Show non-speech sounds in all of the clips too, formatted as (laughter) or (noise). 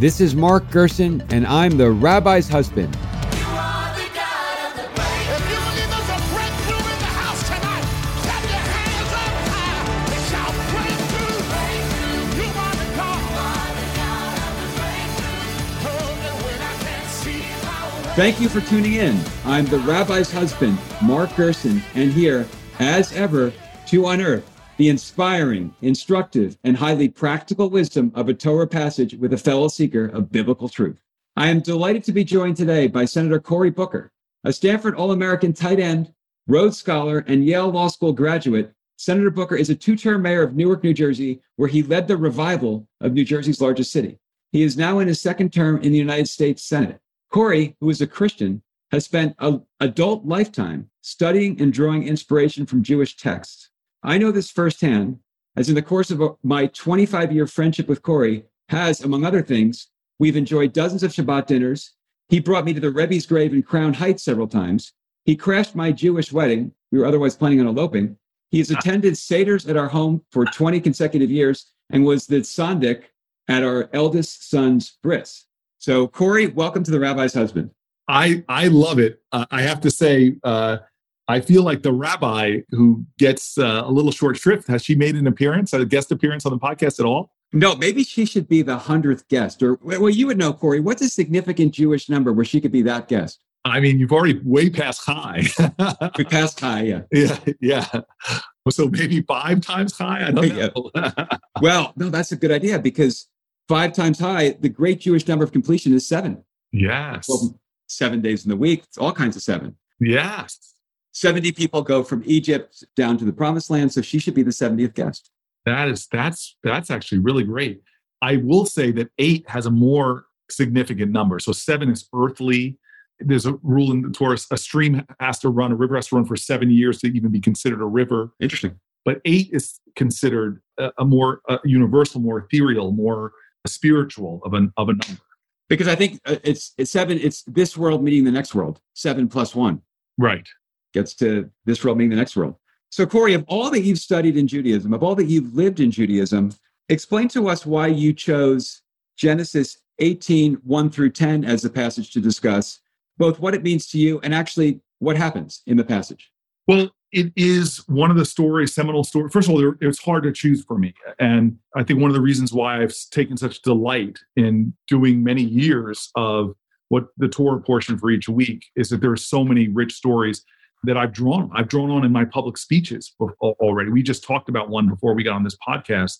This is Mark Gerson, and I'm the rabbi's husband. Thank you for tuning in. I'm the rabbi's husband, Mark Gerson, and here, as ever, to unearth the inspiring, instructive, and highly practical wisdom of a Torah passage with a fellow seeker of biblical truth. I am delighted to be joined today by Senator Cory Booker, a Stanford All American tight end, Rhodes Scholar, and Yale Law School graduate. Senator Booker is a two term mayor of Newark, New Jersey, where he led the revival of New Jersey's largest city. He is now in his second term in the United States Senate. Cory, who is a Christian, has spent an adult lifetime studying and drawing inspiration from Jewish texts. I know this firsthand, as in the course of my 25 year friendship with Corey, has, among other things, we've enjoyed dozens of Shabbat dinners. He brought me to the Rebbe's grave in Crown Heights several times. He crashed my Jewish wedding. We were otherwise planning on eloping. He has attended Seder's at our home for 20 consecutive years and was the Sandik at our eldest son's bris. So, Corey, welcome to the Rabbi's Husband. I I love it. Uh, I have to say, uh, I feel like the rabbi who gets uh, a little short shrift. Has she made an appearance, a guest appearance on the podcast at all? No, maybe she should be the hundredth guest. Or well, you would know, Corey. What's a significant Jewish number where she could be that guest? I mean, you've already way past chai. we passed chai, yeah. Yeah, yeah. So maybe five times chai. I don't know. (laughs) well, no, that's a good idea because five times chai, the great Jewish number of completion is seven. Yes. Well, seven days in the week, it's all kinds of seven. Yes. 70 people go from Egypt down to the promised land. So she should be the 70th guest. That is, that's, that's actually really great. I will say that eight has a more significant number. So seven is earthly. There's a rule in the Torah a stream has to run, a river has to run for seven years to even be considered a river. Interesting. But eight is considered a, a more a universal, more ethereal, more spiritual of an of a number. Because I think uh, it's it's seven. It's this world meeting the next world. Seven plus one. Right. Gets to this world meeting the next world. So Corey, of all that you've studied in Judaism, of all that you've lived in Judaism, explain to us why you chose Genesis 18, 1 through 10 as the passage to discuss, both what it means to you and actually what happens in the passage. Well, it is one of the stories, seminal story. First of all, it's hard to choose for me. And I think one of the reasons why I've taken such delight in doing many years of what the Torah portion for each week is that there are so many rich stories that I've drawn. I've drawn on in my public speeches already. We just talked about one before we got on this podcast.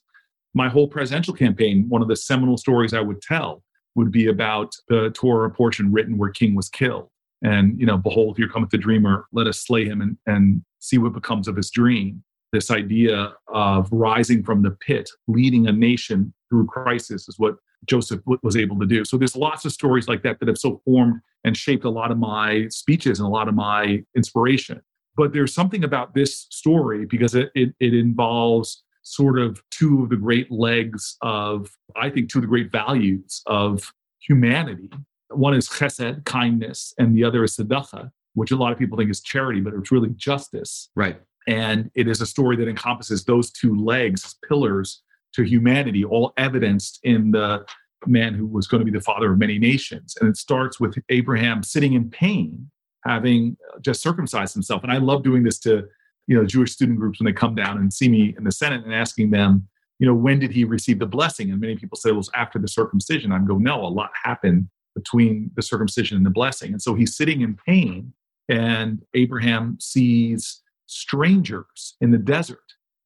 My whole presidential campaign, one of the seminal stories I would tell would be about the Torah portion written where King was killed and you know behold here cometh the dreamer let us slay him and, and see what becomes of his dream this idea of rising from the pit leading a nation through crisis is what joseph was able to do so there's lots of stories like that that have so formed and shaped a lot of my speeches and a lot of my inspiration but there's something about this story because it, it, it involves sort of two of the great legs of i think two of the great values of humanity one is chesed, kindness, and the other is tzedakah, which a lot of people think is charity, but it's really justice. Right. And it is a story that encompasses those two legs, pillars to humanity, all evidenced in the man who was going to be the father of many nations. And it starts with Abraham sitting in pain, having just circumcised himself. And I love doing this to you know Jewish student groups when they come down and see me in the Senate and asking them, you know, when did he receive the blessing? And many people say, well, it was after the circumcision. I'm go, no, a lot happened between the circumcision and the blessing. And so he's sitting in pain, and Abraham sees strangers in the desert.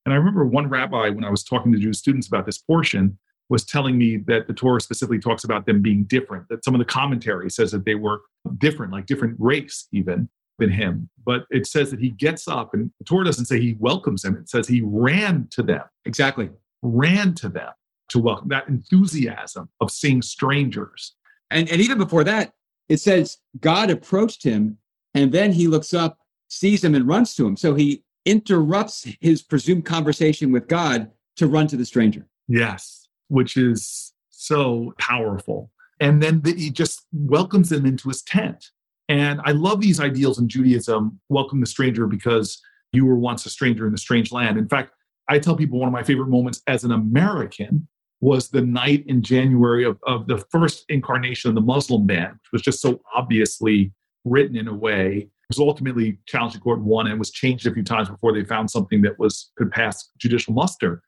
And I remember one rabbi, when I was talking to Jewish students about this portion, was telling me that the Torah specifically talks about them being different, that some of the commentary says that they were different, like different race even than him. But it says that he gets up, and the Torah doesn't say he welcomes them, it says he ran to them. Exactly. Ran to them to welcome that enthusiasm of seeing strangers and, and even before that, it says God approached him and then he looks up, sees him, and runs to him. So he interrupts his presumed conversation with God to run to the stranger. Yes, which is so powerful. And then the, he just welcomes them into his tent. And I love these ideals in Judaism welcome the stranger because you were once a stranger in a strange land. In fact, I tell people one of my favorite moments as an American was the night in January of, of the first incarnation of the Muslim ban, which was just so obviously written in a way. It was ultimately challenged in court won and was changed a few times before they found something that was could pass judicial muster.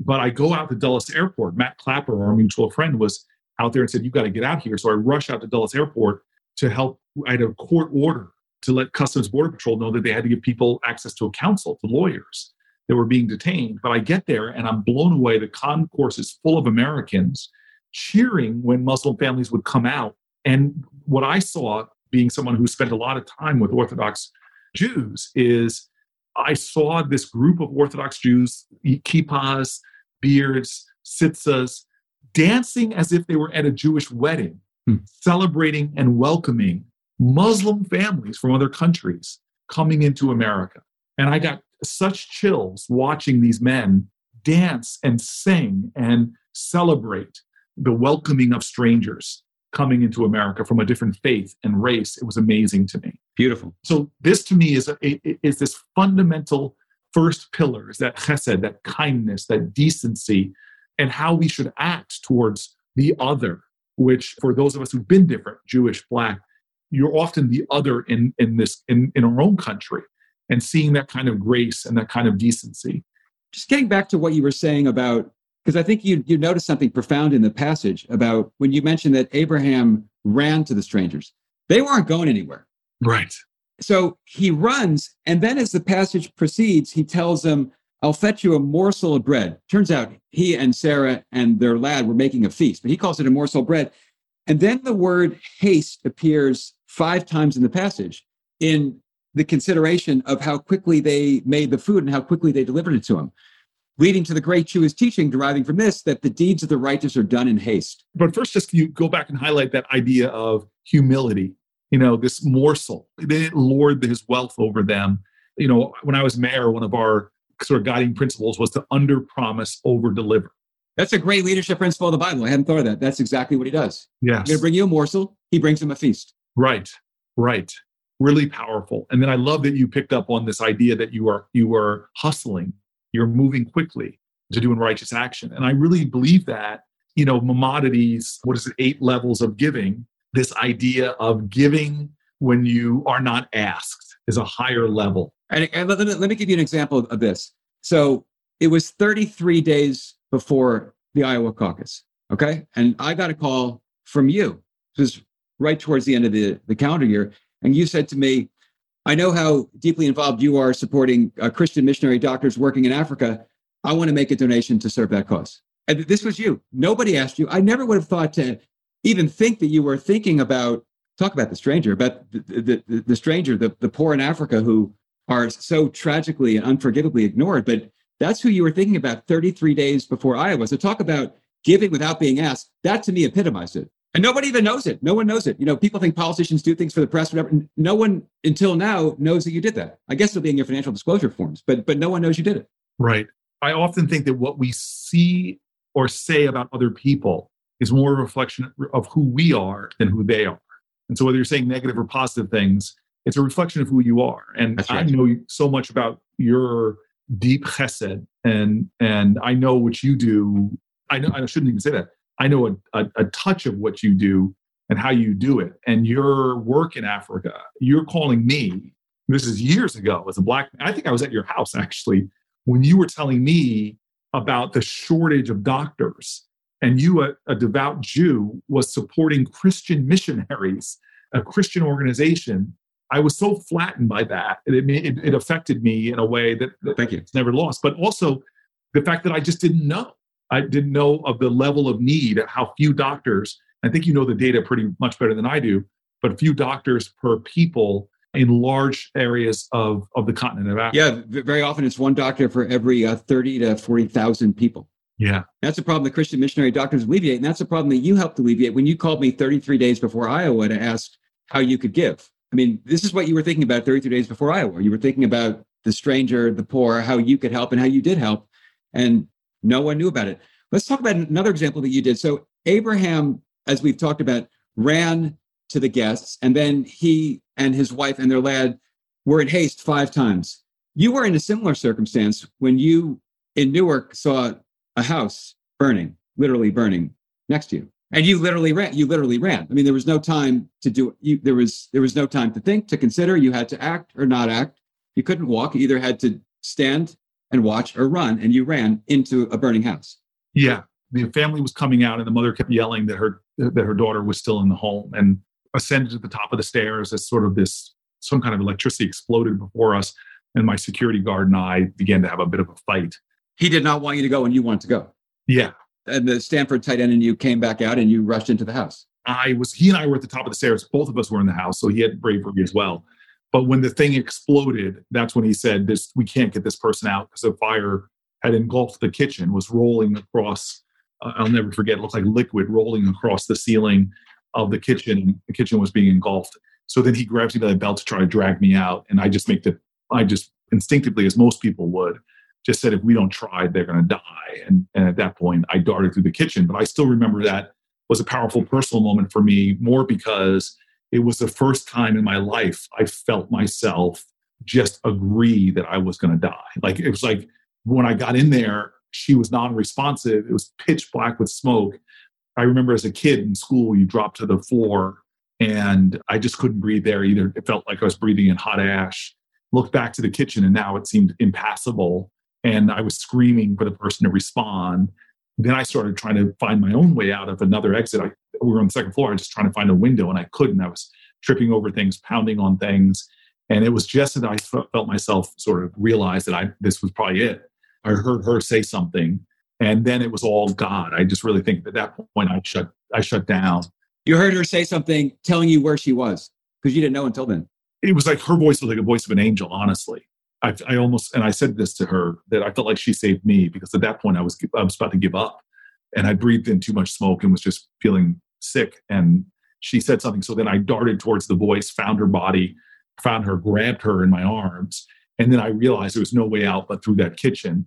But I go out to Dulles Airport. Matt Klapper, our mutual friend, was out there and said, You got to get out here. So I rush out to Dulles Airport to help. I had a court order to let Customs Border Patrol know that they had to give people access to a counsel, to lawyers that were being detained. But I get there and I'm blown away. The concourse is full of Americans cheering when Muslim families would come out. And what I saw, being someone who spent a lot of time with Orthodox Jews, is I saw this group of Orthodox Jews, kippas, beards, tzitzis, dancing as if they were at a Jewish wedding, hmm. celebrating and welcoming Muslim families from other countries coming into America. And I got such chills watching these men dance and sing and celebrate the welcoming of strangers coming into America from a different faith and race. It was amazing to me. Beautiful. So this to me is a, is this fundamental first pillar is that chesed, that kindness, that decency, and how we should act towards the other. Which for those of us who've been different, Jewish, black, you're often the other in in this in, in our own country and seeing that kind of grace and that kind of decency. Just getting back to what you were saying about, because I think you, you noticed something profound in the passage about when you mentioned that Abraham ran to the strangers. They weren't going anywhere. Right. So he runs, and then as the passage proceeds, he tells them, I'll fetch you a morsel of bread. Turns out he and Sarah and their lad were making a feast, but he calls it a morsel of bread. And then the word haste appears five times in the passage in the consideration of how quickly they made the food and how quickly they delivered it to him, leading to the great Jewish teaching deriving from this that the deeds of the righteous are done in haste. But first, just you go back and highlight that idea of humility, you know, this morsel. They didn't lord his wealth over them. You know, when I was mayor, one of our sort of guiding principles was to under promise, over deliver. That's a great leadership principle of the Bible. I hadn't thought of that. That's exactly what he does. Yes. I'm going to bring you a morsel. He brings him a feast. Right. Right really powerful. And then I love that you picked up on this idea that you are you are hustling, you're moving quickly to doing righteous action. And I really believe that, you know, Maimonides, what is it, eight levels of giving, this idea of giving when you are not asked is a higher level. And, and let, me, let me give you an example of this. So it was 33 days before the Iowa caucus. Okay. And I got a call from you. This was right towards the end of the, the calendar year. And you said to me, I know how deeply involved you are supporting uh, Christian missionary doctors working in Africa. I want to make a donation to serve that cause. And this was you. Nobody asked you. I never would have thought to even think that you were thinking about, talk about the stranger, about the, the, the, stranger, the, the poor in Africa who are so tragically and unforgivably ignored. But that's who you were thinking about 33 days before Iowa. So talk about giving without being asked. That to me epitomized it. And nobody even knows it. No one knows it. You know, people think politicians do things for the press, whatever. No one until now knows that you did that. I guess it'll be in your financial disclosure forms, but but no one knows you did it. Right. I often think that what we see or say about other people is more a reflection of who we are than who they are. And so whether you're saying negative or positive things, it's a reflection of who you are. And right. I know so much about your deep chesed and and I know what you do. I know I shouldn't even say that. I know a, a, a touch of what you do and how you do it. And your work in Africa, you're calling me. This is years ago as a black. I think I was at your house actually when you were telling me about the shortage of doctors. And you, a, a devout Jew, was supporting Christian missionaries, a Christian organization. I was so flattened by that. It, it, it affected me in a way that, that Thank you. it's never lost. But also the fact that I just didn't know. I didn't know of the level of need, how few doctors, I think you know the data pretty much better than I do, but few doctors per people in large areas of, of the continent of Africa. Yeah, very often it's one doctor for every uh, 30 to 40,000 people. Yeah. That's a problem that Christian missionary doctors alleviate. And that's a problem that you helped alleviate when you called me 33 days before Iowa to ask how you could give. I mean, this is what you were thinking about 33 days before Iowa. You were thinking about the stranger, the poor, how you could help and how you did help. And no one knew about it. Let's talk about another example that you did. So, Abraham, as we've talked about, ran to the guests, and then he and his wife and their lad were in haste five times. You were in a similar circumstance when you in Newark saw a house burning. literally burning next to you. And you literally ran. You literally ran. I mean, there was no time to do. You, there was there was no time to think, to consider. You had to act or not act. You couldn't walk. You either had to stand and watch or run, and you ran into a burning house. Yeah, the family was coming out, and the mother kept yelling that her that her daughter was still in the home, and ascended to the top of the stairs as sort of this some kind of electricity exploded before us, and my security guard and I began to have a bit of a fight. He did not want you to go, and you wanted to go. Yeah, and the Stanford tight end and you came back out and you rushed into the house. I was he and I were at the top of the stairs. Both of us were in the house, so he had bravery as well. But when the thing exploded, that's when he said, "This we can't get this person out because the fire had engulfed the kitchen, was rolling across. Uh, I'll never forget. It looked like liquid rolling across the ceiling of the kitchen. The kitchen was being engulfed. So then he grabs me by the belt to try to drag me out, and I just make the I just instinctively, as most people would, just said if we don't try, they're going to die. And, and at that point, I darted through the kitchen. But I still remember that was a powerful personal moment for me, more because it was the first time in my life I felt myself just agree that I was going to die. Like it was like when I got in there, she was non-responsive. It was pitch black with smoke. I remember as a kid in school, you drop to the floor and I just couldn't breathe there either. It felt like I was breathing in hot ash. Looked back to the kitchen and now it seemed impassable and I was screaming for the person to respond. Then I started trying to find my own way out of another exit. I, we were on the second floor. I was just trying to find a window and I couldn't. I was tripping over things, pounding on things. And it was just that I felt myself sort of realize that I this was probably it. I heard her say something, and then it was all God. I just really think at that point I shut I shut down. You heard her say something telling you where she was because you didn't know until then. It was like her voice was like a voice of an angel, honestly. I, I almost and I said this to her that I felt like she saved me because at that point I was I was about to give up, and I breathed in too much smoke and was just feeling sick. And she said something, so then I darted towards the voice, found her body, found her, grabbed her in my arms, and then I realized there was no way out but through that kitchen.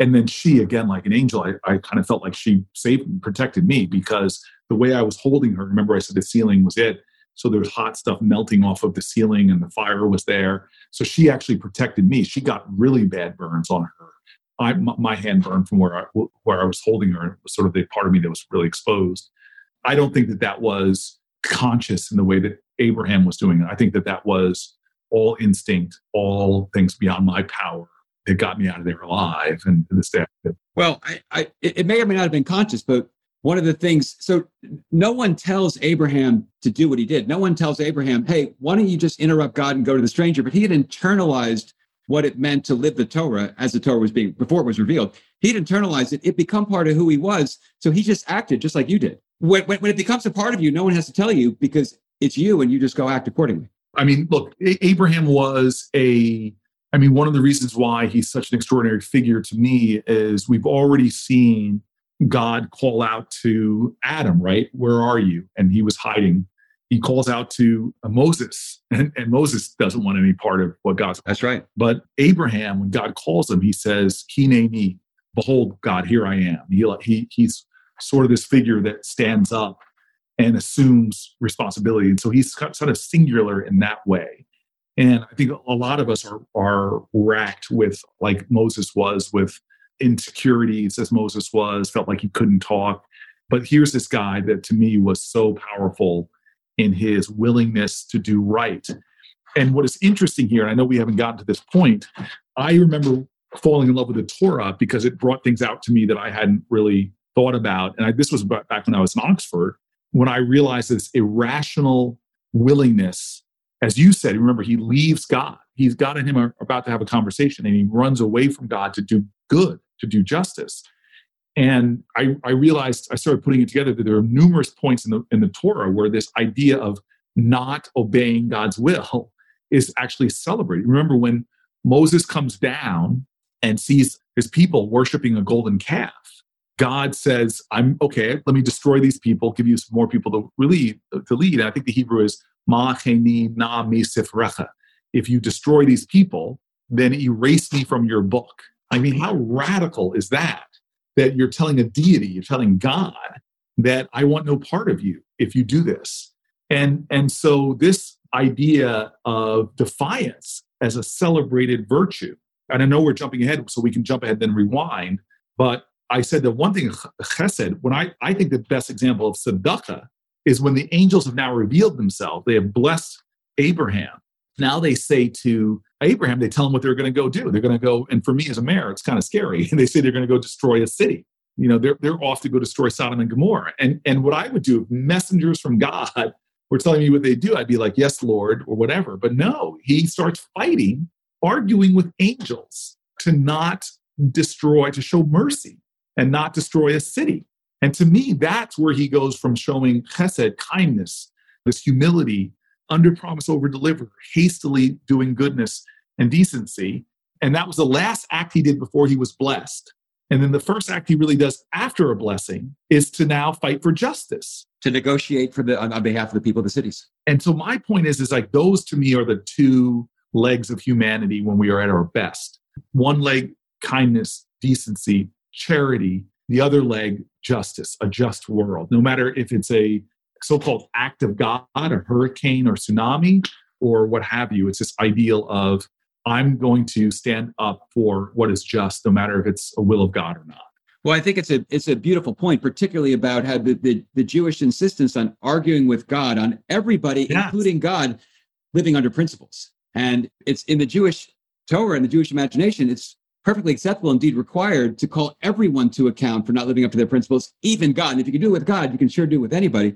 And then she, again, like an angel, I, I kind of felt like she saved protected me because the way I was holding her, remember I said the ceiling was it. So there was hot stuff melting off of the ceiling and the fire was there. So she actually protected me. She got really bad burns on her. I, my hand burned from where I, where I was holding her. It was sort of the part of me that was really exposed. I don't think that that was conscious in the way that Abraham was doing it. I think that that was all instinct, all things beyond my power that got me out of there alive. And to this day, well, I, I, it may or may not have been conscious, but one of the things so no one tells abraham to do what he did. No one tells abraham hey why don't you just interrupt god and go to the stranger? But he had internalized what it meant to live the torah as the torah was being before it was revealed. He'd internalized it. It become part of who he was. So he just acted just like you did. When, when, when it becomes a part of you no one has to tell you because it's you and you just go act accordingly. I mean look abraham was a I mean, one of the reasons why he's such an extraordinary figure to me is we've already seen God call out to Adam, right? Where are you? And he was hiding. He calls out to Moses, (laughs) and, and Moses doesn't want any part of what God's. That's right. But Abraham, when God calls him, he says, Hineni, behold, God, here I am. He, he, he's sort of this figure that stands up and assumes responsibility. And so he's sort of singular in that way. And I think a lot of us are, are racked with, like Moses was, with insecurities as Moses was, felt like he couldn't talk. But here's this guy that to me was so powerful in his willingness to do right. And what is interesting here, and I know we haven't gotten to this point, I remember falling in love with the Torah because it brought things out to me that I hadn't really thought about. And I, this was back when I was in Oxford, when I realized this irrational willingness, as you said, remember, he leaves God. He's God and him are about to have a conversation and he runs away from God to do good to do justice. And I, I realized I started putting it together that there are numerous points in the in the Torah where this idea of not obeying God's will is actually celebrated. Remember when Moses comes down and sees his people worshiping a golden calf. God says, "I'm okay. Let me destroy these people. Give you some more people to lead." To lead. And I think the Hebrew is "Ma'cheni na mi sifrecha." If you destroy these people, then erase me from your book. I mean, how radical is that? That you're telling a deity, you're telling God that I want no part of you if you do this. And, and so this idea of defiance as a celebrated virtue, and I know we're jumping ahead, so we can jump ahead and then rewind, but I said that one thing, chesed, when I, I think the best example of tzedakah is when the angels have now revealed themselves. They have blessed Abraham. Now they say to Abraham, they tell him what they're going to go do. They're going to go, and for me as a mayor, it's kind of scary. (laughs) they say they're going to go destroy a city. You know, they're, they're off to go destroy Sodom and Gomorrah. And, and what I would do, if messengers from God (laughs) were telling me what they do, I'd be like, yes, Lord, or whatever. But no, he starts fighting, arguing with angels to not destroy, to show mercy and not destroy a city. And to me, that's where he goes from showing chesed, kindness, this humility, under promise, over deliver, hastily doing goodness and decency. And that was the last act he did before he was blessed. And then the first act he really does after a blessing is to now fight for justice. To negotiate for the on, on behalf of the people of the cities. And so my point is, is like those to me are the two legs of humanity when we are at our best. One leg, kindness, decency, charity. The other leg, justice, a just world. No matter if it's a so-called act of God, a hurricane or tsunami, or what have you. It's this ideal of I'm going to stand up for what is just, no matter if it's a will of God or not. Well, I think it's a it's a beautiful point, particularly about how the, the, the Jewish insistence on arguing with God, on everybody, yes. including God, living under principles. And it's in the Jewish Torah and the Jewish imagination, it's perfectly acceptable, indeed required, to call everyone to account for not living up to their principles, even God. And if you can do it with God, you can sure do it with anybody.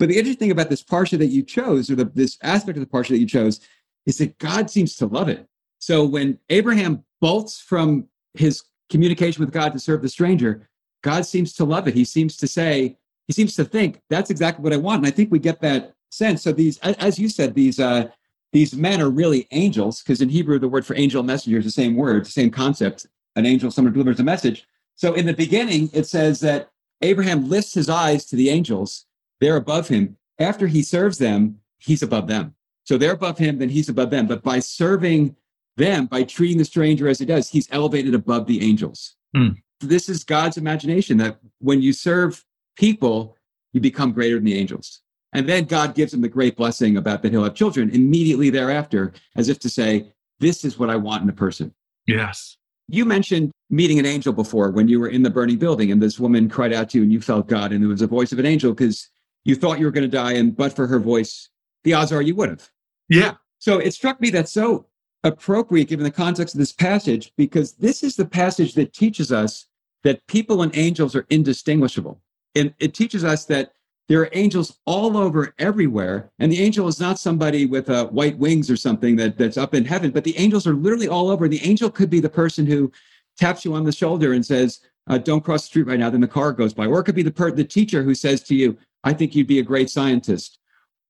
But the interesting thing about this parsha that you chose, or the, this aspect of the parsha that you chose, is that God seems to love it. So when Abraham bolts from his communication with God to serve the stranger, God seems to love it. He seems to say, he seems to think that's exactly what I want. And I think we get that sense. So these, as you said, these uh, these men are really angels, because in Hebrew the word for angel messenger is the same word, the same concept. An angel, someone delivers a message. So in the beginning, it says that Abraham lifts his eyes to the angels. They're above him. After he serves them, he's above them. So they're above him, then he's above them. But by serving them by treating the stranger as he does. He's elevated above the angels. Mm. This is God's imagination that when you serve people, you become greater than the angels. And then God gives him the great blessing about that he'll have children immediately thereafter, as if to say, This is what I want in a person. Yes. You mentioned meeting an angel before when you were in the burning building, and this woman cried out to you, and you felt God, and it was the voice of an angel because you thought you were going to die, and but for her voice, the odds are you would have. Yeah. So it struck me that so appropriate given the context of this passage because this is the passage that teaches us that people and angels are indistinguishable. And it teaches us that there are angels all over everywhere. And the angel is not somebody with uh, white wings or something that, that's up in heaven, but the angels are literally all over. The angel could be the person who taps you on the shoulder and says, uh, Don't cross the street right now, then the car goes by. Or it could be the, per- the teacher who says to you, I think you'd be a great scientist.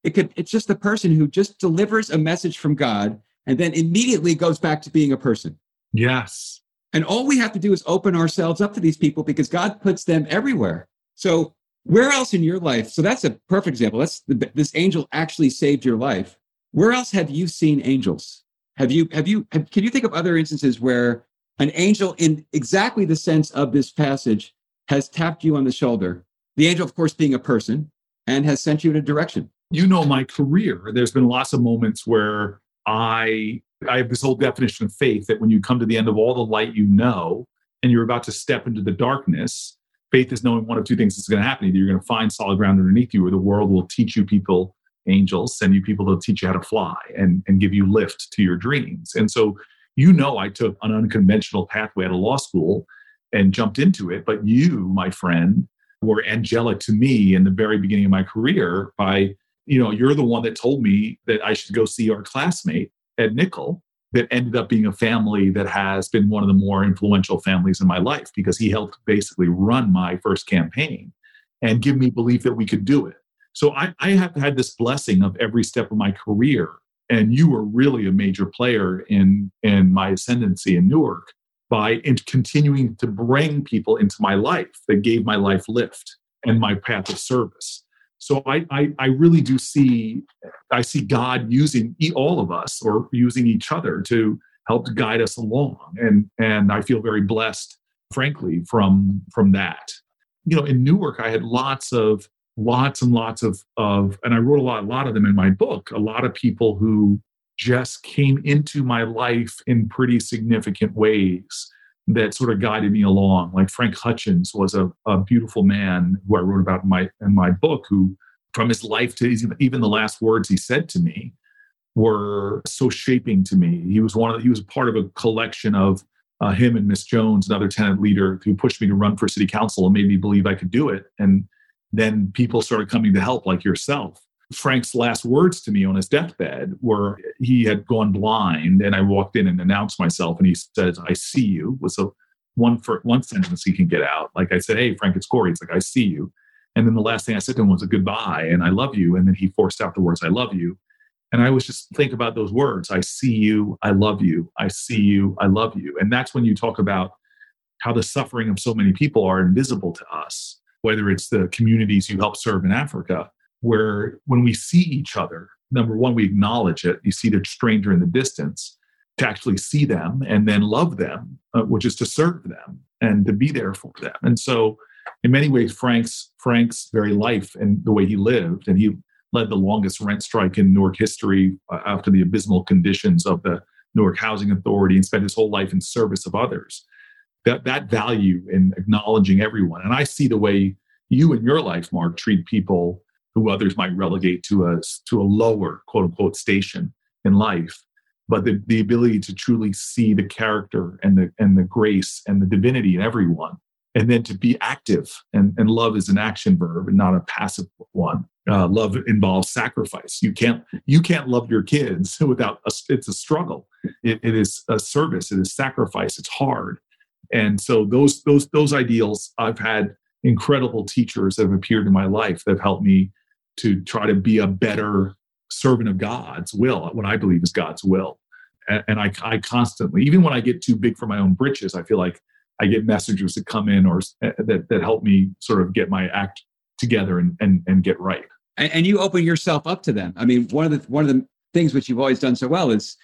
It could, it's just the person who just delivers a message from God and then immediately goes back to being a person. Yes. And all we have to do is open ourselves up to these people because God puts them everywhere. So, where else in your life? So, that's a perfect example. That's the, this angel actually saved your life. Where else have you seen angels? Have you, have you, have, can you think of other instances where an angel, in exactly the sense of this passage, has tapped you on the shoulder? The angel, of course, being a person, and has sent you in a direction. You know, my career, there's been lots of moments where I I have this whole definition of faith that when you come to the end of all the light you know and you're about to step into the darkness, faith is knowing one of two things is going to happen. Either you're going to find solid ground underneath you, or the world will teach you people, angels, send you people to teach you how to fly and, and give you lift to your dreams. And so you know I took an unconventional pathway out of law school and jumped into it. But you, my friend, were angelic to me in the very beginning of my career by you know, you're the one that told me that I should go see our classmate Ed Nicoll that ended up being a family that has been one of the more influential families in my life because he helped basically run my first campaign and give me belief that we could do it. So I, I have had this blessing of every step of my career. And you were really a major player in, in my ascendancy in Newark by in continuing to bring people into my life that gave my life lift and my path of service. So I, I, I really do see I see God using all of us or using each other to help guide us along, and and I feel very blessed, frankly, from from that. You know, in Newark, I had lots of lots and lots of of, and I wrote a lot a lot of them in my book. A lot of people who just came into my life in pretty significant ways that sort of guided me along. Like Frank Hutchins was a, a beautiful man who I wrote about in my in my book, who from his life to his, even the last words he said to me were so shaping to me. He was one of he was part of a collection of uh, him and Miss Jones, another tenant leader, who pushed me to run for city council and made me believe I could do it. And then people started coming to help, like yourself. Frank's last words to me on his deathbed were he had gone blind, and I walked in and announced myself, and he says, "I see you." Was a one for one sentence he can get out. Like I said, "Hey, Frank, it's Corey." It's like I see you, and then the last thing I said to him was a goodbye and I love you, and then he forced out the words "I love you," and I was just think about those words: "I see you, I love you, I see you, I love you," and that's when you talk about how the suffering of so many people are invisible to us, whether it's the communities you help serve in Africa where when we see each other, number one, we acknowledge it. You see the stranger in the distance, to actually see them and then love them, uh, which is to serve them and to be there for them. And so, in many ways, Frank's Frank's very life and the way he lived, and he led the longest rent strike in Newark history uh, after the abysmal conditions of the Newark Housing Authority, and spent his whole life in service of others. That that value in acknowledging everyone, and I see the way you in your life, Mark, treat people who others might relegate to a to a lower quote unquote station in life. But the, the ability to truly see the character and the and the grace and the divinity in everyone and then to be active and, and love is an action verb and not a passive one. Uh, love involves sacrifice. You can't you can't love your kids (laughs) without a, it's a struggle. It, it is a service. It is sacrifice. It's hard. And so those those those ideals i've had incredible teachers that have appeared in my life that have helped me to try to be a better servant of God's will, what I believe is God's will. And, and I, I constantly, even when I get too big for my own britches, I feel like I get messages that come in or uh, that, that help me sort of get my act together and, and, and get right. And, and you open yourself up to them. I mean, one of the, one of the things which you've always done so well is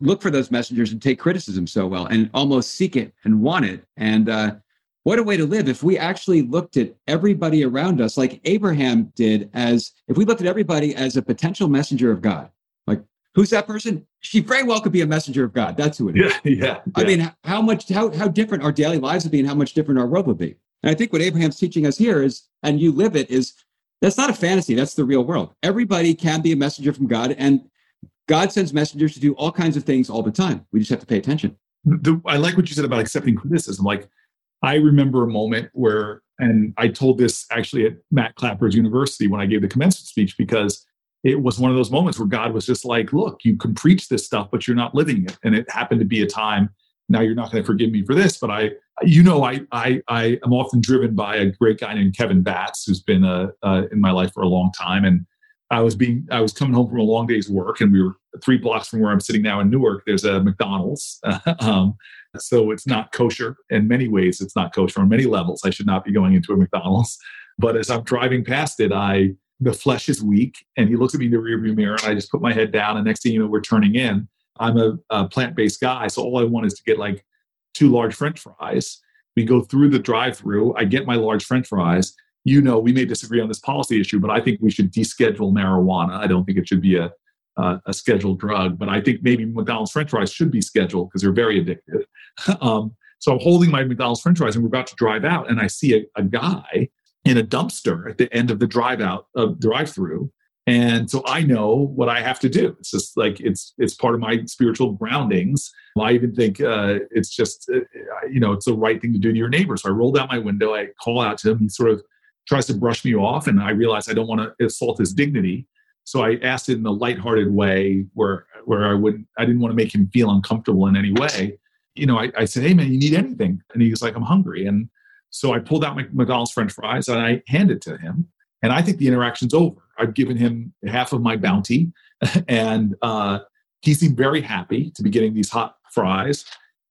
look for those messengers and take criticism so well and almost seek it and want it. And, uh, what a way to live if we actually looked at everybody around us like Abraham did as if we looked at everybody as a potential messenger of God. Like, who's that person? She very well could be a messenger of God. That's who it is. (laughs) Yeah, yeah. I yeah. mean, how much how how different our daily lives would be and how much different our world would be. And I think what Abraham's teaching us here is, and you live it, is that's not a fantasy, that's the real world. Everybody can be a messenger from God, and God sends messengers to do all kinds of things all the time. We just have to pay attention. The, I like what you said about accepting criticism. Like I remember a moment where, and I told this actually at Matt Klapper's university when I gave the commencement speech, because it was one of those moments where God was just like, look, you can preach this stuff, but you're not living it. And it happened to be a time. Now you're not going to forgive me for this, but I, you know, I, I, I am often driven by a great guy named Kevin Batts, who's been uh, uh, in my life for a long time, and I was being I was coming home from a long day's work, and we were three blocks from where I'm sitting now in Newark. There's a McDonald's, (laughs) um, so it's not kosher in many ways. It's not kosher on many levels. I should not be going into a McDonald's. But as I'm driving past it, I the flesh is weak, and he looks at me in the rearview mirror, and I just put my head down. And next thing you know, we're turning in. I'm a, a plant based guy, so all I want is to get like two large French fries. We go through the drive-through. I get my large French fries you know, we may disagree on this policy issue, but I think we should deschedule marijuana. I don't think it should be a uh, a scheduled drug, but I think maybe McDonald's French fries should be scheduled because they're very addictive. (laughs) um, so I'm holding my McDonald's French fries, and we're about to drive out, and I see a, a guy in a dumpster at the end of the drive out of uh, drive through. And so I know what I have to do. It's just like it's it's part of my spiritual groundings. I even think uh, it's just uh, you know it's the right thing to do to your neighbor. So I roll down my window, I call out to him. He sort of tries to brush me off, and I realize I don't want to assault his dignity. So I asked it in a lighthearted way where where I would I didn't want to make him feel uncomfortable in any way. You know, I, I said, "Hey man, you need anything?" And he was like, "I'm hungry." And so I pulled out my McDonald's French fries and I handed to him. And I think the interaction's over. I've given him half of my bounty, (laughs) and uh, he seemed very happy to be getting these hot fries.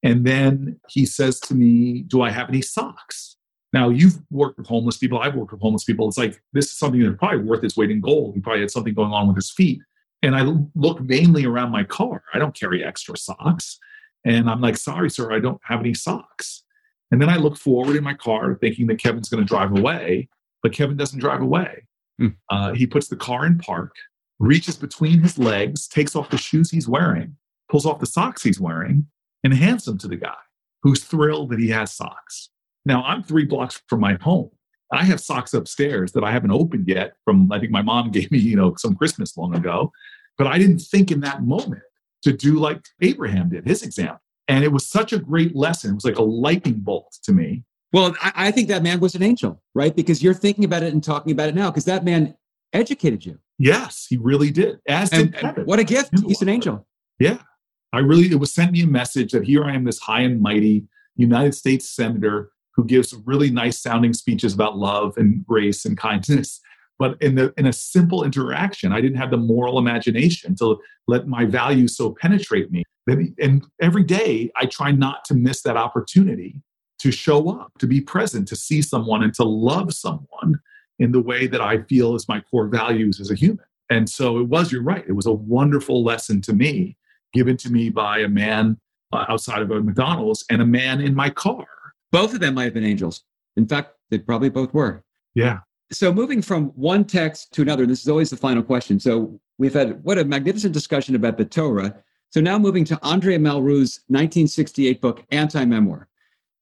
And then he says to me, "Do I have any socks?" Now you've worked with homeless people. I've worked with homeless people. It's like this is something that's probably worth its weight in gold. He probably had something going on with his feet. And I look mainly around my car. I don't carry extra socks. And I'm like, sorry, sir, I don't have any socks. And then I look forward in my car thinking that Kevin's going to drive away, but Kevin doesn't drive away. Hmm. Uh, he puts the car in park, reaches between his legs, takes off the shoes he's wearing, pulls off the socks he's wearing, and hands them to the guy. who's thrilled that he has socks. Now, I'm three blocks from my home. I have socks upstairs that I haven't opened yet from, I think my mom (laughs) gave me, you know, some Christmas long ago. But I didn't think in that moment to do like Abraham did, his example. And it was such a great lesson. It was like a lightning bolt to me. Well, I, I think that man was an angel, right? Because you're thinking about it and talking about it now, because that man educated you. Yes, he really did. As and, what a gift. He's an angel. Yeah. I really, it was sent me a message that here I am, this high and mighty United States Senator who gives really nice sounding speeches about love and grace and kindness. But in, the, in a simple interaction, I didn't have the moral imagination to let my values so penetrate me. And every day, I try not to miss that opportunity to show up, to be present, to see someone, and to love someone in the way that I feel is my core values as a human. And so it was, you're right, it was a wonderful lesson to me, given to me by a man uh, outside of a McDonald's and a man in my car. Both of them might have been angels. In fact, they probably both were. Yeah. So moving from one text to another, this is always the final question. So we've had what a magnificent discussion about the Torah. So now moving to André Malraux's 1968 book, Anti Memoir.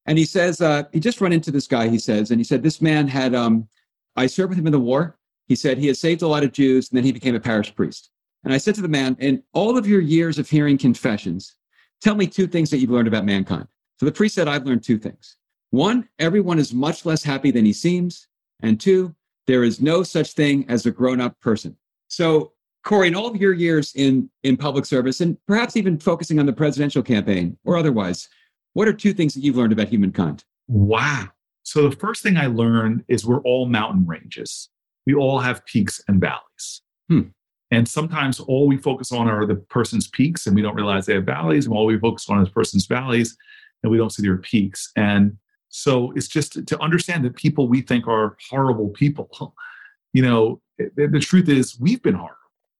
And he says, uh, he just run into this guy, he says, and he said, this man had, um, I served with him in the war. He said he had saved a lot of Jews, and then he became a parish priest. And I said to the man, in all of your years of hearing confessions, tell me two things that you've learned about mankind. So the priest said, I've learned two things. One, everyone is much less happy than he seems. And two, there is no such thing as a grown up person. So, Corey, in all of your years in, in public service, and perhaps even focusing on the presidential campaign or otherwise, what are two things that you've learned about humankind? Wow. So, the first thing I learned is we're all mountain ranges, we all have peaks and valleys. Hmm. And sometimes all we focus on are the person's peaks and we don't realize they have valleys. And all we focus on is person's valleys and we don't see their peaks. And so it's just to understand that people we think are horrible people, (laughs) you know, eh, the, the truth is we've been horrible.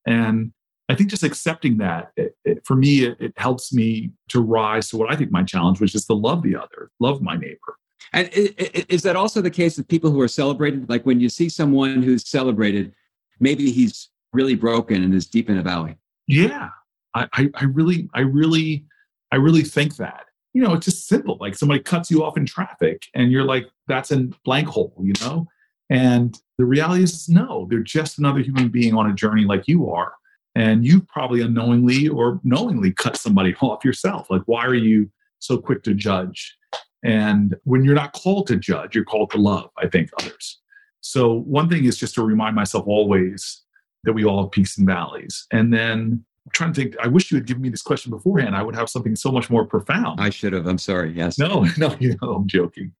And I think just accepting that, it, it, for me, it, it, helps me to rise to what I think my challenge, which is to love the other, love my neighbor. And is that also the case with people who are celebrated? Like when you see someone who's celebrated, maybe he's really broken and is deep in a valley. Yeah, I, I, I really, I really, I really think that. You know, it's just simple. Like somebody cuts you off in traffic, and you're like, "That's a blank hole," you know. And the reality is, no, they're just another human being on a journey like you are and you probably unknowingly or knowingly cut somebody (laughs) off yourself like why are you so quick to judge and when you're not called to judge you're called to love i think others so one thing is just to remind myself always that we all have peaks and valleys and then I'm trying to think i wish you had given me this question beforehand i would have something so much more profound i should have i'm sorry yes no (laughs) no you know i'm joking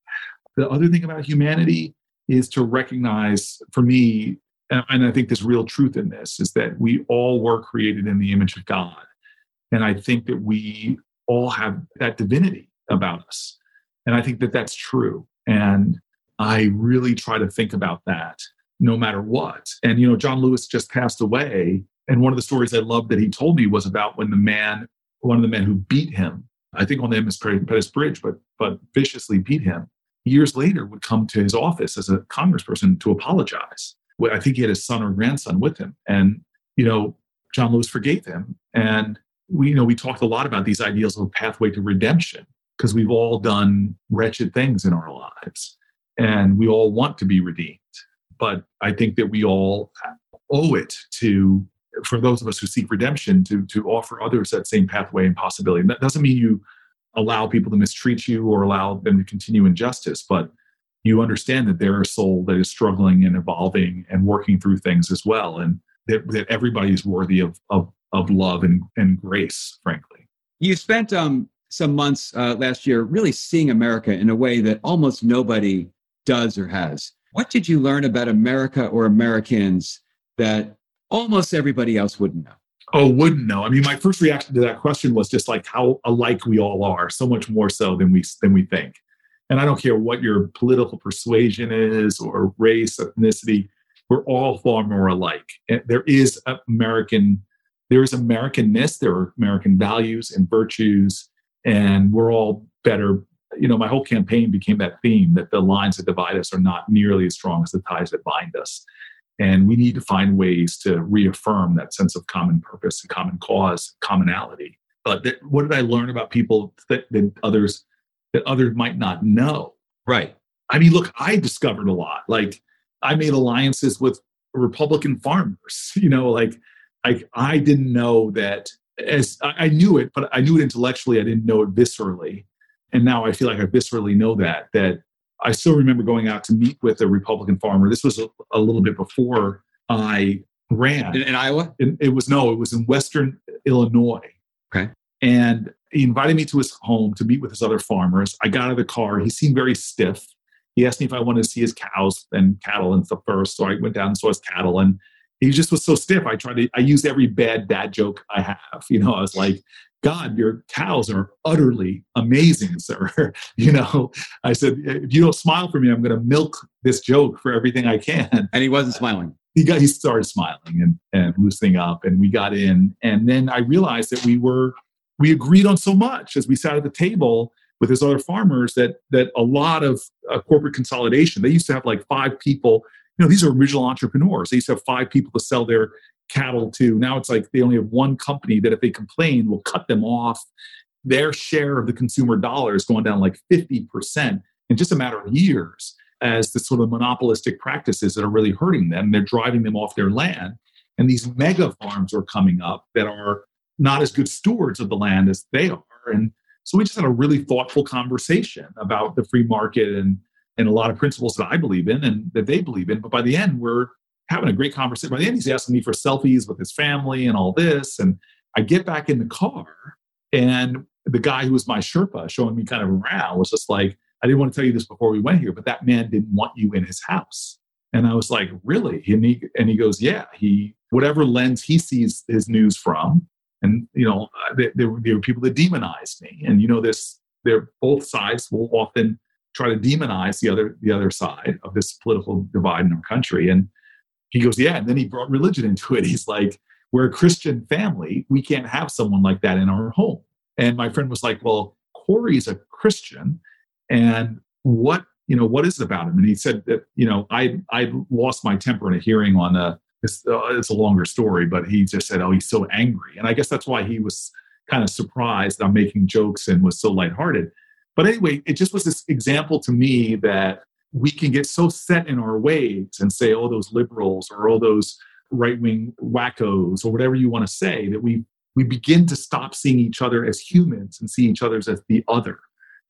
the other thing about humanity is to recognize for me and I think there's real truth in this, is that we all were created in the image of God. And I think that we all have that divinity about us. And I think that that's true. And I really try to think about that no matter what. And, you know, John Lewis just passed away. And one of the stories I loved that he told me was about when the man, one of the men who beat him, I think on the Edmund Pettus Bridge, but, but viciously beat him, years later would come to his office as a congressperson to apologize I think he had his son or grandson with him. And, you know, John Lewis forgave him. And we, you know, we talked a lot about these ideals of a pathway to redemption because we've all done wretched things in our lives and we all want to be redeemed. But I think that we all owe it to, for those of us who seek redemption, to, to offer others that same pathway and possibility. And that doesn't mean you allow people to mistreat you or allow them to continue injustice, but you understand that they're a soul that is struggling and evolving and working through things as well and that, that everybody is worthy of, of, of love and, and grace frankly you spent um, some months uh, last year really seeing america in a way that almost nobody does or has what did you learn about america or americans that almost everybody else wouldn't know Oh, wouldn't know. I mean, my first reaction to that question was just like how alike we all are, so much more so than we than we think and I don't care what your political persuasion is or race, ethnicity, we're all far more alike. There is American, there is Americanness, there are American values and virtues, and we're all better. You know, my whole campaign became that theme that the lines that divide us are not nearly as strong as the ties that bind us. And we need to find ways to reaffirm that sense of common purpose and common cause, commonality. But that, what did I learn about people that, that others that others might not know. Right. I mean, look, I discovered a lot. Like I made alliances with Republican farmers. (laughs) You know, like I I didn't know that as I, I knew it, but I knew it intellectually. I didn't know it viscerally, and now I feel like I viscerally know that. That I still remember going out to meet with a Republican farmer. This was a, a little bit before I ran in, in Iowa. It, it was no, it was in Western Illinois. Okay, and he invited me to his home to meet with his other farmers. I got out of the car. He seemed very stiff. He asked me if I wanted to see his cows and cattle and stuff first. So I went down and saw his cattle. And he just was so stiff. I tried to, I used every bad dad joke I have. You know, I was like, God, your cows are utterly amazing, sir. (laughs) you know, I said, if you don't smile for me, I'm going to milk this joke for everything I can. And he wasn't smiling. He got, he started smiling and, and loosening up and we got in. And then I realized that we were, we agreed on so much as we sat at the table with his other farmers that that a lot of uh, corporate consolidation. They used to have like five people. You know, these are original entrepreneurs. They used to have five people to sell their cattle to. Now it's like they only have one company that if they complain will cut them off. Their share of the consumer dollar is going down like 50% in just a matter of years as the sort of monopolistic practices that are really hurting them. They're driving them off their land. And these mega farms are coming up that are not as good stewards of the land as they are. And so we just had a really thoughtful conversation about the free market and and a lot of principles that I believe in and that they believe in. But by the end, we're having a great conversation. By the end, he's asking me for selfies with his family and all this. And I get back in the car, and the guy who was my Sherpa showing me kind of around was just like, I didn't want to tell you this before we went here, but that man didn't want you in his house. And I was like, really? And he and he goes, yeah. He whatever lens he sees his news from, and you know uh, there, there, were people that demonized me and you know this they're both sides will often try to demonize the other the other side of this political divide in our country and he goes yeah and then he brought religion into it. (laughs) He's like we're a christian family. We can't have someone like that in our home. And my friend was like well corey's a christian and what you know what is it about him? And he said that you know i i lost my temper in a hearing on a it's, uh, it's a longer story, but he just said, "Oh, he's so angry," and I guess that's why he was kind of surprised I'm making jokes and was so lighthearted. But anyway, it just was this example to me that we can get so set in our ways and say, "Oh, those liberals," or "Oh, those right-wing wackos," or whatever you want to say, that we we begin to stop seeing each other as humans and see each other as the other,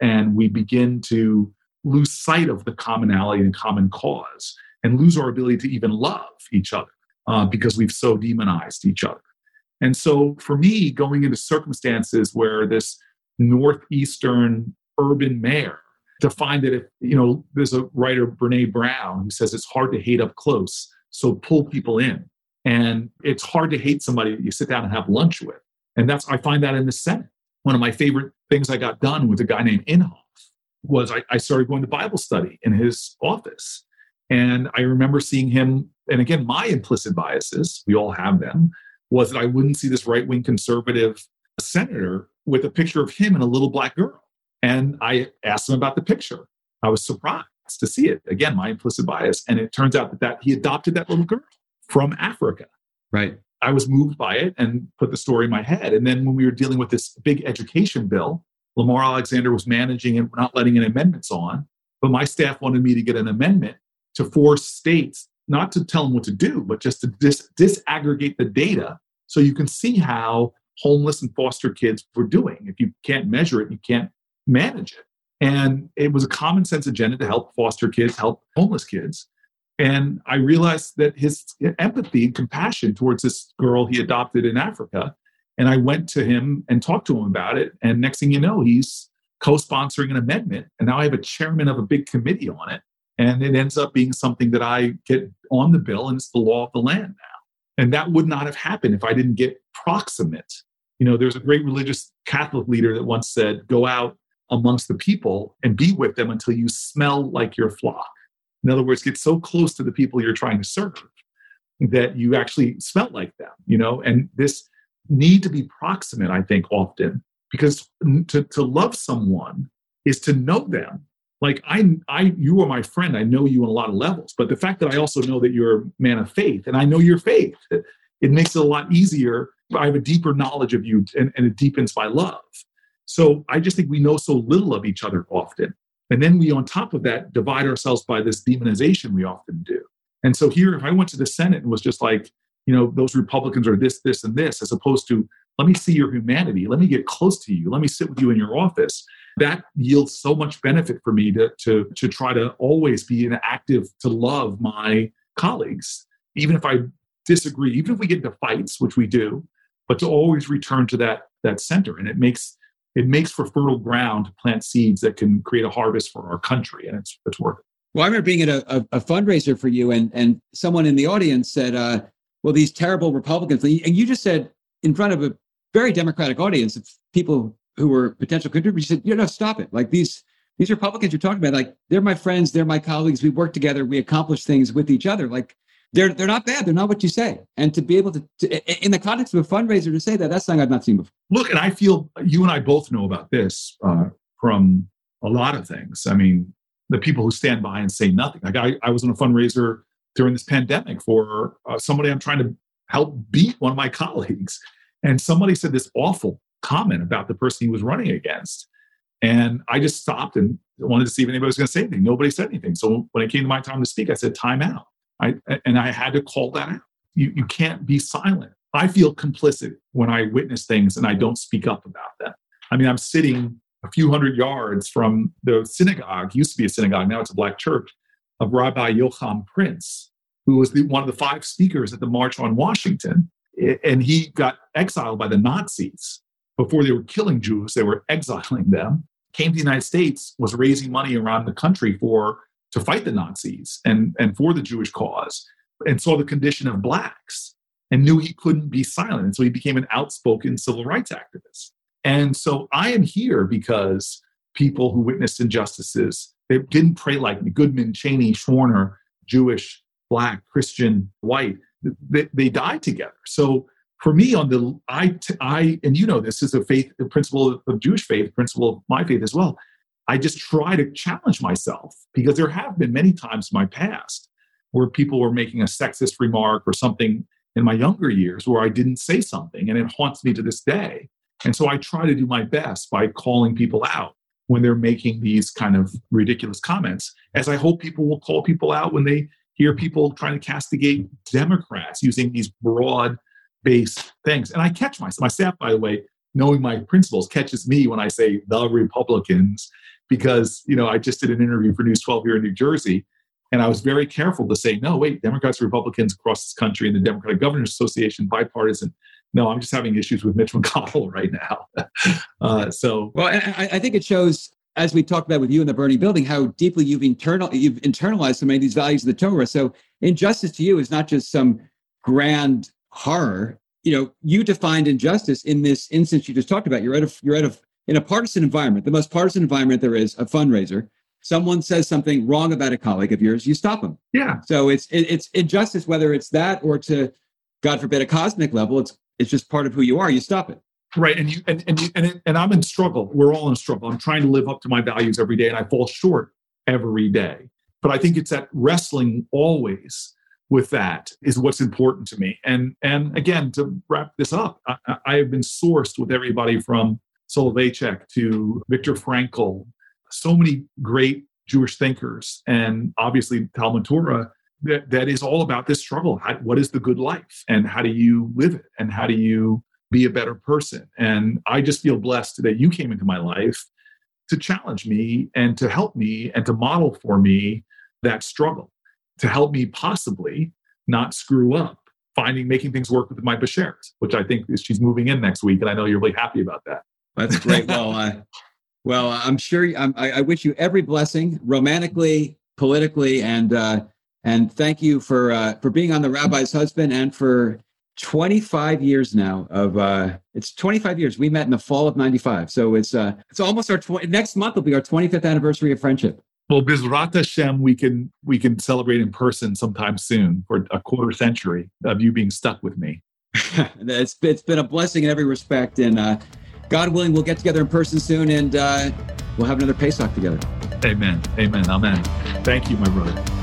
and we begin to lose sight of the commonality and common cause and lose our ability to even love each other uh, because we've so demonized each other. And so for me, going into circumstances where this northeastern urban mayor to find that if you know there's a writer Brené Brown who says it's hard to hate up close so pull people in. And it's hard to hate somebody that you sit down and have lunch with. And that's i find that in the senate. One of my favorite things i got done with a guy named inhofe was I, I started going to bible study in his office. And I remember seeing him, and again, my implicit biases, we all have them, was that I wouldn't see this right wing conservative senator with a picture of him and a little black girl. And I asked him about the picture. I was surprised to see it. Again, my implicit bias. And it turns out that, that he adopted that little girl from Africa. Right. I was moved by it and put the story in my head. And then when we were dealing with this big education bill, Lamar Alexander was managing and not letting any amendments on. But my staff wanted me to get an amendment to force states not to tell them what to do, but just to dis- disaggregate the data so you can see how homeless and foster kids were doing. If you can't measure it, you can't manage it. And it was a common sense agenda to help foster kids, help homeless kids. And I realized that his empathy and compassion towards this girl he adopted in Africa. And I went to him and talked to him about it. And next thing you know, he's co sponsoring an amendment. And now I have a chairman of a big committee on it and it ends up being something that I get on the bill, and it's the law of the land now. And that would not have happened if I didn't get proximate. You know, there's a great religious Catholic leader that once said, Go out amongst the people and be with them until you smell like your flock. In other words, get so close to the people you're trying to serve that you actually smell like them, you know, and this need to be proximate, I think, often, because to, to love someone is to know them like I, I, you are my friend. I know you on a lot of levels, but the fact that I also know that you're a man of faith, and I know your faith, it makes it a lot easier. I have a deeper knowledge of you, and, and it deepens my love. So I just think we know so little of each other often. And then we, on top of that, divide ourselves by this demonization we often do. And so here, if I went to the Senate and was just like, you know, those Republicans are this, this, and this, as opposed to, let me see your humanity, let me get close to you, let me sit with you in your office, that yields so much benefit for me to, to, to try to always be an active, to love my colleagues, even if I disagree, even if we get into fights, which we do, but to always return to that, that center. And it makes it makes for fertile ground to plant seeds that can create a harvest for our country, and it's it's worth it. Well, I remember being at a, a, a fundraiser for you, and and someone in the audience said, uh, "Well, these terrible Republicans," and you just said in front of a very democratic audience of people who were potential contributors, you said, "You know, stop it! Like these these Republicans you're talking about, like they're my friends, they're my colleagues. We work together, we accomplish things with each other. Like they're they're not bad. They're not what you say. And to be able to, to, in the context of a fundraiser, to say that that's something I've not seen before. Look, and I feel you and I both know about this uh, from a lot of things. I mean, the people who stand by and say nothing. Like I, I was on a fundraiser during this pandemic for uh, somebody I'm trying to help beat one of my (laughs) colleagues, and somebody said this awful comment about the person he was running against. And I just stopped and wanted to see if anybody was going to say anything. Nobody said anything. So when it came to my time to speak, I said, time out. I, and I had to call that out. You, you can't be silent. I feel complicit when I witness things and I don't speak up about them. I mean, I'm sitting a few hundred yards from the synagogue, used to be a synagogue, now it's a black church, of Rabbi Joachim Prinz, who was the, one of the five speakers at the March on Washington. And he got exiled by the Nazis. Before they were killing Jews, they were exiling them. Came to the United States, was raising money around the country for to fight the Nazis and, and for the Jewish cause, and saw the condition of blacks and knew he couldn't be silent. And so he became an outspoken civil rights activist. And so I am here because people who witnessed injustices, they didn't pray like me Goodman, Chaney, Schwerner, Jewish, black, Christian, white, they, they died together. So for me on the I, I and you know this is a faith the principle of Jewish faith, principle of my faith as well. I just try to challenge myself because there have been many times in my past where people were making a sexist remark or something in my younger years where I didn't say something and it haunts me to this day. And so I try to do my best by calling people out when they're making these kind of ridiculous comments, as I hope people will call people out when they hear people trying to castigate Democrats using these broad based things. And I catch myself. My staff, by the way, knowing my principles, catches me when I say the Republicans because you know I just did an interview for News 12 here in New Jersey, and I was very careful to say, no, wait, Democrats Republicans across this country and the Democratic Governors Association, bipartisan. No, I'm just having issues with Mitch (laughs) McConnell right now. (laughs) uh, so, well, I, I, think it shows, as we talked about with you in the Bernie building, how deeply you've internal you've internalized so many of these values of the Torah. So, injustice to you is not just some grand horror. You know, you defined injustice in this instance you just talked about. You're at a you're at a in a partisan environment, the most partisan environment there is, a fundraiser, someone says something wrong about a colleague of yours, you stop them. Yeah. So it's it, it's injustice, whether it's that or to, God forbid, a cosmic level. It's it's just part of who you are. You stop it. Right, and you and and you, and, and I'm in struggle. We're all in struggle. I'm trying to live up to my values every day, and I fall short every day. But I think it's that wrestling always with that is what's important to me. And and again, to wrap this up, I, I have been sourced with everybody from Soloveitchik to Viktor Frankl, so many great Jewish thinkers, and obviously Talmud Torah that, that is all about this struggle. How, what is the good life, and how do you live it, and how do you be a better person? And I just feel blessed that you came into my life to challenge me and to help me and to model for me that struggle, to help me possibly not screw up finding making things work with my Bashert, which I think is, she's moving in next week, and I know you're really happy about that. That's great. well, uh, (laughs) well, I'm sure. I'm, I, I wish you every blessing, romantically, politically, and uh, and thank you for uh, for being on the Rabbi's Husband and for 25 years now of uh it's 25 years we met in the fall of 95 so it's uh it's almost our tw- next month will be our 25th anniversary of friendship well bizrat hashem we can we can celebrate in person sometime soon for a quarter century of you being stuck with me (laughs) it's, it's been a blessing in every respect and uh God willing, we'll get together in person soon and uh, we'll have another Pesach together. Amen. Amen. Amen. Thank you, my brother.